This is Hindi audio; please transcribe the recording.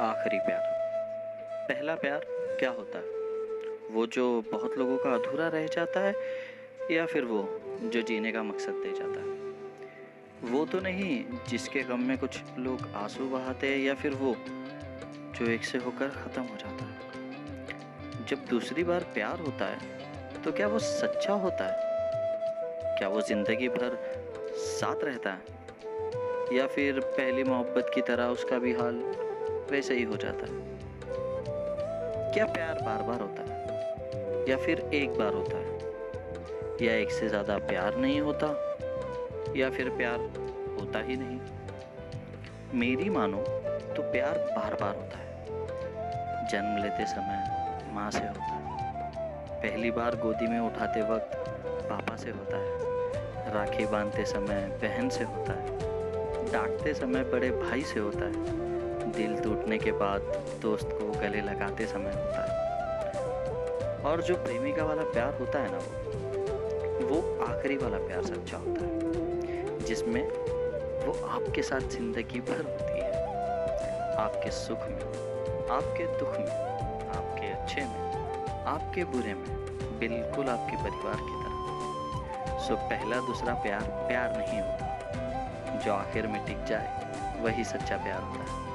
आखिरी प्यार। पहला प्यार क्या होता है? वो जो बहुत लोगों का अधूरा रह जाता है, या फिर वो जो जीने का मकसद दे जाता है? वो तो नहीं, जिसके गम में कुछ लोग आँसू बहाते हैं, या फिर वो जो एक से होकर ख़त्म हो जाता है। जब दूसरी बार प्यार होता है तो क्या वो सच्चा होता है? क्या वो ज़िंदगी भर साथ रहता है? या फिर पहली मोहब्बत की तरह उसका भी हाल वैसे ही हो जाता है। क्या प्यार बार बार होता है? या फिर एक बार होता है? या एक से ज़्यादा प्यार नहीं होता? या फिर प्यार होता ही नहीं? मेरी मानो तो प्यार बार बार होता है। जन्म लेते समय माँ से होता है। पहली बार गोदी में उठाते वक्त पापा से होता है। राखी बांधते समय बहन से होता है। डांटते समय बड़े भाई से होता है। दिल टूटने के बाद दोस्त को गले लगाते समय होता है। और जो प्रेमिका वाला प्यार होता है ना वो वो आखिरी वाला प्यार सच्चा होता है, जिसमें वो आपके साथ ज़िंदगी भर होती है। आपके सुख में, आपके दुख में, आपके अच्छे में, आपके बुरे में, बिल्कुल आपके परिवार की तरह। सो पहला दूसरा प्यार प्यार नहीं होता। जो आखिर में टिक जाए, वही सच्चा प्यार होता है।